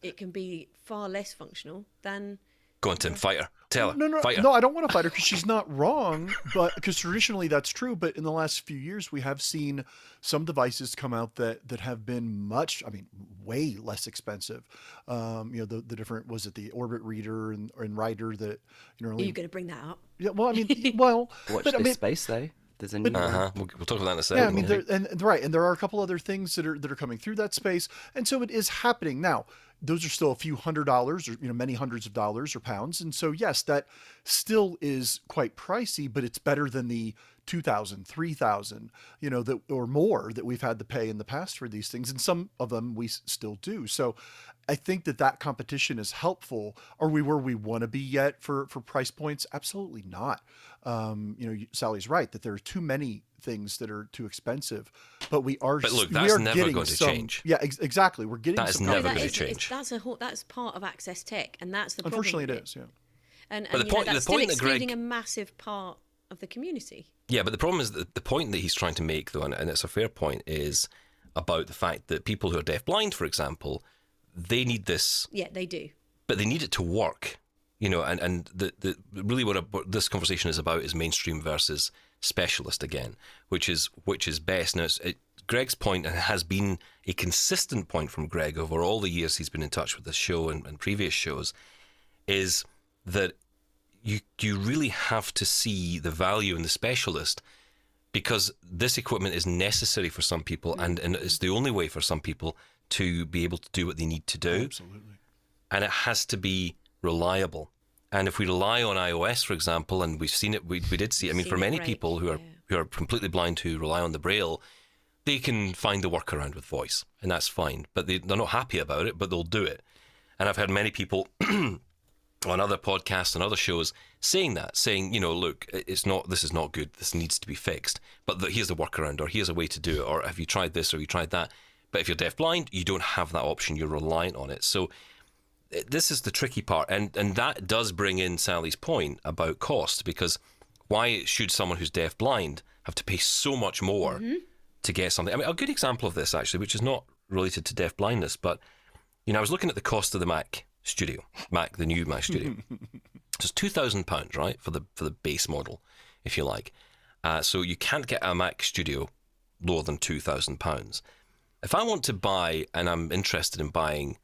it can be far less functional than Go on, Tim. Fighter. Tell her. No, no, Fighter. no. I don't want to fight her because she's not wrong. But because traditionally that's true. But in the last few years, we have seen some devices come out that that have been much, I mean, way less expensive. Um, you know, the the different was it the Orbit Reader and, and Writer that you know. are you going to bring that up? Yeah, well, I mean, well, Watch but I mean, space though. There's a new Uh-huh. We'll, we'll talk about that in a second. yeah, I mean, there, and and right, and there are a couple other things that are that are coming through that space, and so it is happening now. Those are still a few hundred dollars, or you know, many hundreds of dollars or pounds, and so yes, that still is quite pricey, but it's better than the 2000 3000 you know that or more that we've had to pay in the past for these things and some of them we still do. So i think that that competition is helpful. Are we where we want to be yet for for price points? Absolutely not. Um you know sally's right that there are too many things that are too expensive but we are But look, we that's are never getting going to some- change. yeah ex- exactly. We're getting That is some never that gonna is- it's- change. That's a whole, that's part of access tech, and that's the problem unfortunately it with is yeah. And, But and the you know, point- the that's point still that Greg- excluding a massive part of the community. Yeah, but the problem is that the point that he's trying to make, though, and, and it's a fair point, is about the fact that people who are deafblind, for example, they need this, Yeah, they do. but they need it to work. You know, and and the, the really what, a, what this conversation is about is mainstream versus specialist again, which is which is best. Now, it's, it, Greg's point and has been a consistent point from Greg over all the years he's been in touch with this show and, and previous shows, is that you you really have to see the value in the specialist because this equipment is necessary for some people and, and it's the only way for some people to be able to do what they need to do. Absolutely. And it has to be reliable. And if we rely on ios for example and we've seen it we, we did see it i mean for many break, people who are yeah. who are completely blind who rely on the braille they can find the workaround with voice and that's fine but they, they're not happy about it but they'll do it. And i've heard many people on other podcasts and other shows saying that, saying, you know, look, it's not, this is not good, this needs to be fixed, but the, here's the workaround, or here's a way to do it, or have you tried this, or have you tried that? But if you're deafblind, you don't have that option, you're reliant on it. So this is the tricky part, and, and that does bring in Sally's point about cost, because why should someone who's deafblind have to pay so much more Mm-hmm. to get something. I mean, a good example of this actually, which is not related to deaf blindness, but you know, I was looking at the cost of the Mac Studio, Mac, the new Mac Studio. so it's two thousand pounds, right, for the for the base model, if you like. Uh, so you can't get a Mac Studio lower than two thousand pounds. If I want to buy, and I'm interested in buying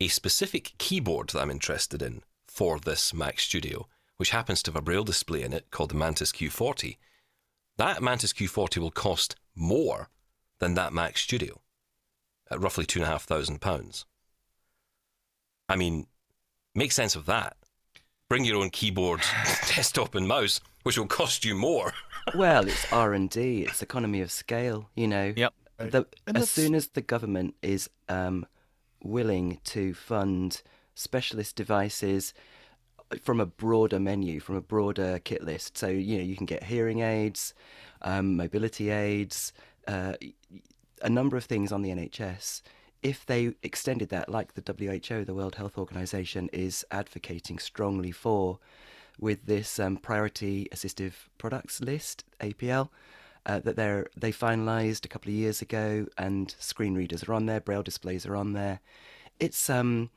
a specific keyboard that I'm interested in for this Mac Studio, which happens to have a braille display in it called the Mantis Q40, that Mantis Q40 will cost more than that Mac Studio at roughly two and a half thousand pounds. I mean, make sense of that. Bring your own keyboard, desktop, and mouse, which will cost you more. Well, it's R and D. It's economy of scale. You know. Yep. The, as that's- soon as the government is um, willing to fund specialist devices from a broader menu, from a broader kit list, so you know you can get hearing aids, um, mobility aids, uh, a number of things on the NHS. If they extended that, like the WHO, the World Health Organization, is advocating strongly for, with this um, priority assistive products list (APL), uh, that they they finalised a couple of years ago, and screen readers are on there, braille displays are on there. It's um,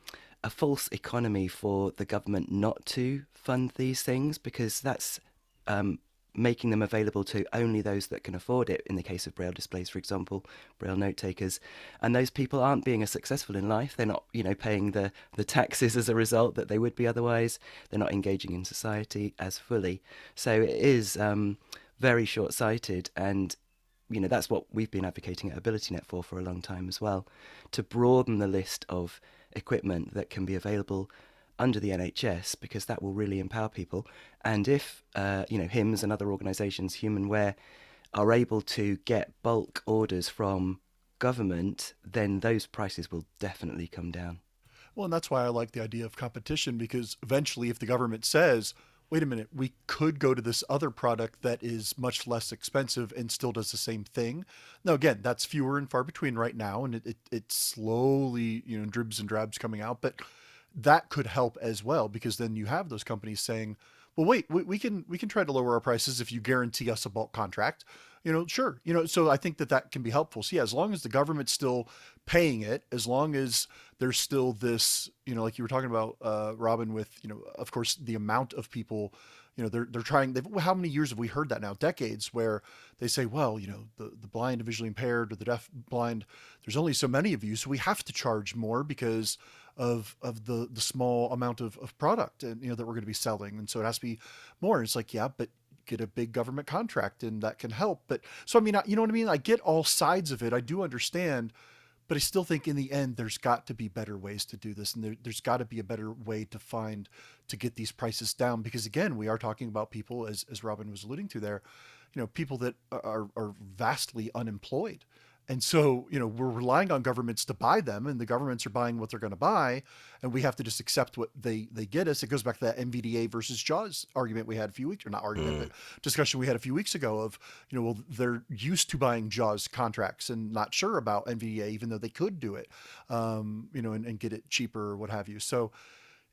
a false economy for the government not to fund these things because that's um, making them available to only those that can afford it. In the case of braille displays, for example, braille note takers, and those people aren't being as successful in life. They're not, you know, paying the the taxes as a result that they would be otherwise. They're not engaging in society as fully. So it is um, very short-sighted and you know that's what we've been advocating at AbilityNet for for a long time as well, to broaden the list of equipment that can be available under the NHS because that will really empower people. And if uh, you know HIMS and other organisations, Humanware, are able to get bulk orders from government, then those prices will definitely come down. Well, and that's why I like the idea of competition because eventually, if the government says, wait a minute, we could go to this other product that is much less expensive and still does the same thing. Now, again, that's fewer and far between right now, and it, it, it slowly, you know, dribs and drabs coming out, but that could help as well because then you have those companies saying, well, wait, we, we can we can try to lower our prices if you guarantee us a bulk contract. You know, sure. You know, so I think that that can be helpful. So yeah, as long as the government's still paying it, as long as there's still this, you know, like you were talking about, uh, Robin, with you know, of course, the amount of people, you know, they're they're trying. How many years have we heard that now? Decades, where they say, well, you know, the the blind visually impaired or the deaf blind, there's only so many of you, so we have to charge more because of of the the small amount of, of product and you know that we're going to be selling. And so it has to be more. And it's like yeah but get a big government contract and that can help. But so i mean I- you know what i mean? I get all sides of it. I do understand but i still think in the end there's got to be better ways to do this. And there, there's got to be a better way to find to get these prices down. Because again we are talking about people as as robin was alluding to there you know people that are are vastly unemployed and so, you know, we're relying on governments to buy them, and the governments are buying what they're going to buy, and we have to just accept what they they get us. It goes back to that NVDA versus Jaws argument we had a few weeks, or not argument, but discussion we had a few weeks ago of, you know, well, they're used to buying Jaws contracts and not sure about NVDA, even though they could do it, um, you know, and, and get it cheaper or what have you. So,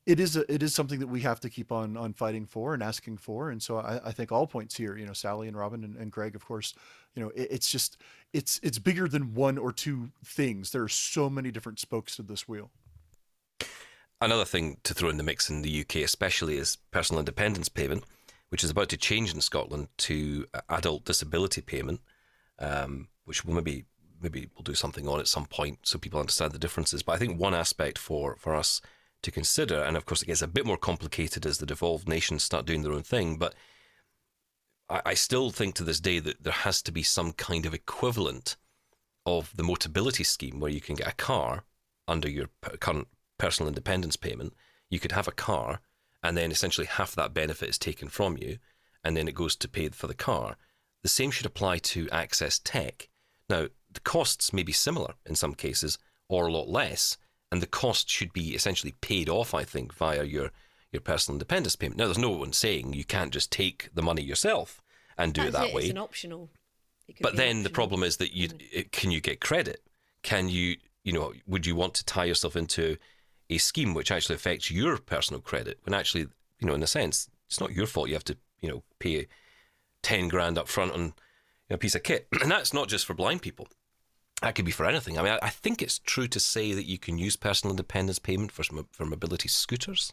it is a, it is something that we have to keep on on fighting for and asking for and so i, I think all points here you know sally and robin and, and greg of course you know it, it's just it's it's bigger than one or two things there are so many different spokes to this wheel Another thing to throw in the mix in the UK, especially, is personal independence payment, which is about to change in Scotland to adult disability payment, um, which will maybe maybe we'll do something on at some point so people understand the differences. But I think one aspect for for us to consider, and of course it gets a bit more complicated as the devolved nations start doing their own thing, but I, I still think to this day that there has to be some kind of equivalent of the Motability scheme where you can get a car under your current personal independence payment. You could have a car, and then essentially half that benefit is taken from you, and then it goes to pay for the car. The same should apply to Access Tech. Now, the costs may be similar in some cases, or a lot less, and the cost should be essentially paid off, I think, via your your personal independence payment. Now, there's no one saying you can't just take the money yourself and do it That's that way. It's an optional. It But then the problem is that you it, can you get credit? Can you you know would you want to tie yourself into a scheme which actually affects your personal credit when actually you know in a sense it's not your fault you have to you know pay ten grand up front on a piece of kit, and that's not just for blind people. That could be for anything. I mean, I, I think it's true to say that you can use personal independence payment for for mobility scooters,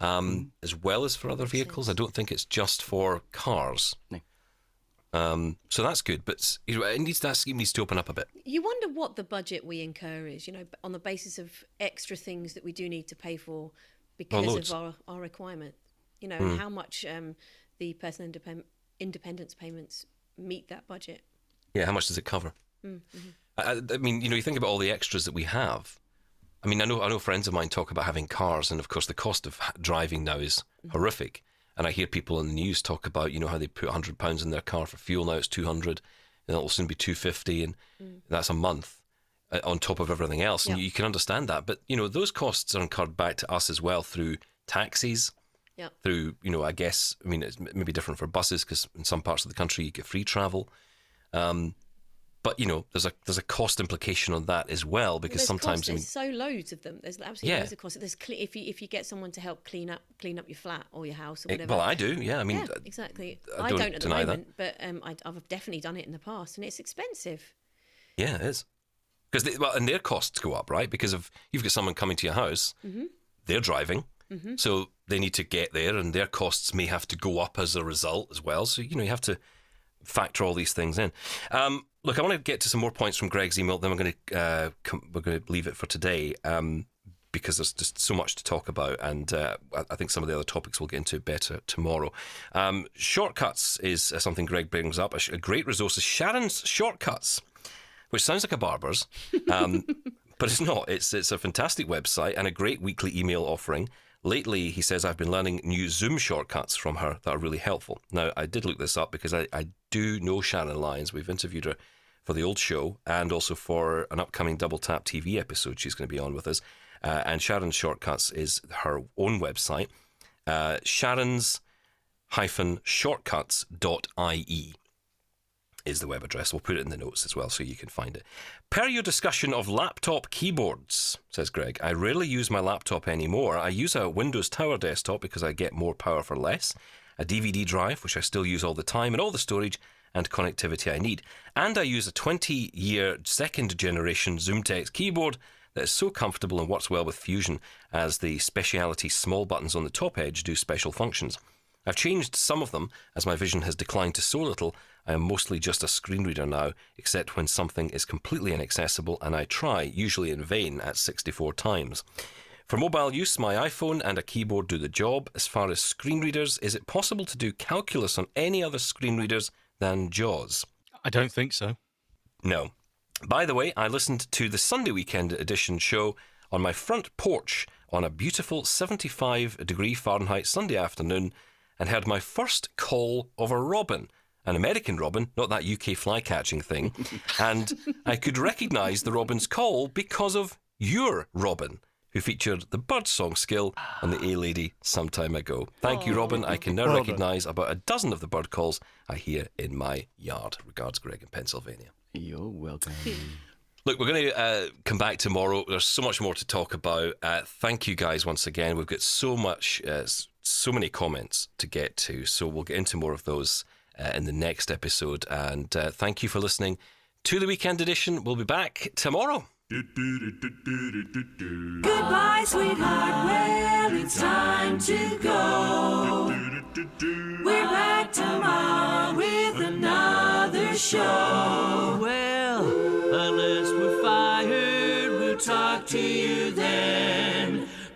um, as well as for other vehicles. I don't think it's just for cars. No. Um, so that's good, but you know, it needs that scheme needs to open up a bit. You wonder what the budget we incur is, you know, on the basis of extra things that we do need to pay for because loads. of our, our requirement. You know, and how much um, the personal independ- independence payments meet that budget. Yeah, how much does it cover? I, I I mean, you know, you think about all the extras that we have. I mean, I know I know friends of mine talk about having cars, and of course, the cost of driving now is horrific. And I hear people in the news talk about, you know, how they put hundred pounds in their car for fuel. Now it's two hundred, and it'll soon be two fifty, and that's a month uh, on top of everything else. And Yeah. you can understand that, but you know, those costs are incurred back to us as well through taxis, Yeah. through you know i guess i mean it's maybe different for buses because in some parts of the country you get free travel um, but you know there's a there's a cost implication on that as well because there's sometimes I mean, there's so loads of them. There's absolutely Yeah. loads of costs. There's cle if you if you get someone to help clean up clean up your flat or your house or whatever. well i do yeah i mean yeah, uh, exactly. I I don't don't, at the deny that. but um, I, I've definitely done it in the past, and it's expensive. yeah it is because well and their costs go up right because if you've got someone coming to your house Mm-hmm. they're driving so they need to get there and their costs may have to go up as a result as well so you know you have to factor all these things in. Um, look, I want to get to some more points from Greg's email. Then we're going to uh, com- we're going to leave it for today um, because there's just so much to talk about, and uh, I- think some of the other topics we'll get into better tomorrow. Um, shortcuts is uh, something Greg brings up. A, sh- a great resource is Sharon's Shortcuts, which sounds like a barber's. Um, but it's not. It's it's a fantastic website and a great weekly email offering. Lately, he says I've been learning new Zoom shortcuts from her that are really helpful. Now, I did look this up because I, I do know Shannon Lyons. We've interviewed her for the old show and also for an upcoming Double Tap TV episode. She's going to be on with us. Uh, and Sharon's Shortcuts is her own website, uh, Sharon's shortcuts.ie is the web address. We'll put it in the notes as well so you can find it. Per your discussion of laptop keyboards, says Greg, I rarely use my laptop anymore. I use a Windows Tower desktop because I get more power for less, a DVD drive, which I still use all the time, and all the storage and connectivity I need. And I use a 20 year second generation ZoomText keyboard that is so comfortable and works well with Fusion as the speciality small buttons on the top edge do special functions. I've changed some of them as my vision has declined to so little. I am mostly just a screen reader now, except when something is completely inaccessible and I try, usually in vain, at 64 times. For mobile use, my iPhone and a keyboard do the job. As far as screen readers, is it possible to do calculus on any other screen readers than JAWS? I don't think so. No. By the way, I listened to the Sunday weekend edition show on my front porch on a beautiful 75 degree Fahrenheit Sunday afternoon and heard my first call of a robin, an American robin, not that UK fly catching thing. and I could recognise the robin's call because of your robin. Who featured the birdsong skill on the A Lady some time ago. Thank you, Robin. I can now Well recognise about a dozen of the bird calls I hear in my yard. Regards, Greg in Pennsylvania. You're welcome. Look, we're going to uh, come back tomorrow. There's so much more to talk about. Uh, thank you guys once again. We've got so much, uh, so many comments to get to. So we'll get into more of those uh, in the next episode. And uh, thank you for listening to the weekend edition. We'll be back tomorrow. Goodbye, sweetheart. Well, it's time to go. We're back tomorrow with another show. Well, unless we're fired, we'll talk to you then.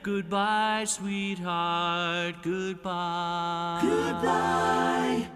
Goodbye, sweetheart. Goodbye. Goodbye.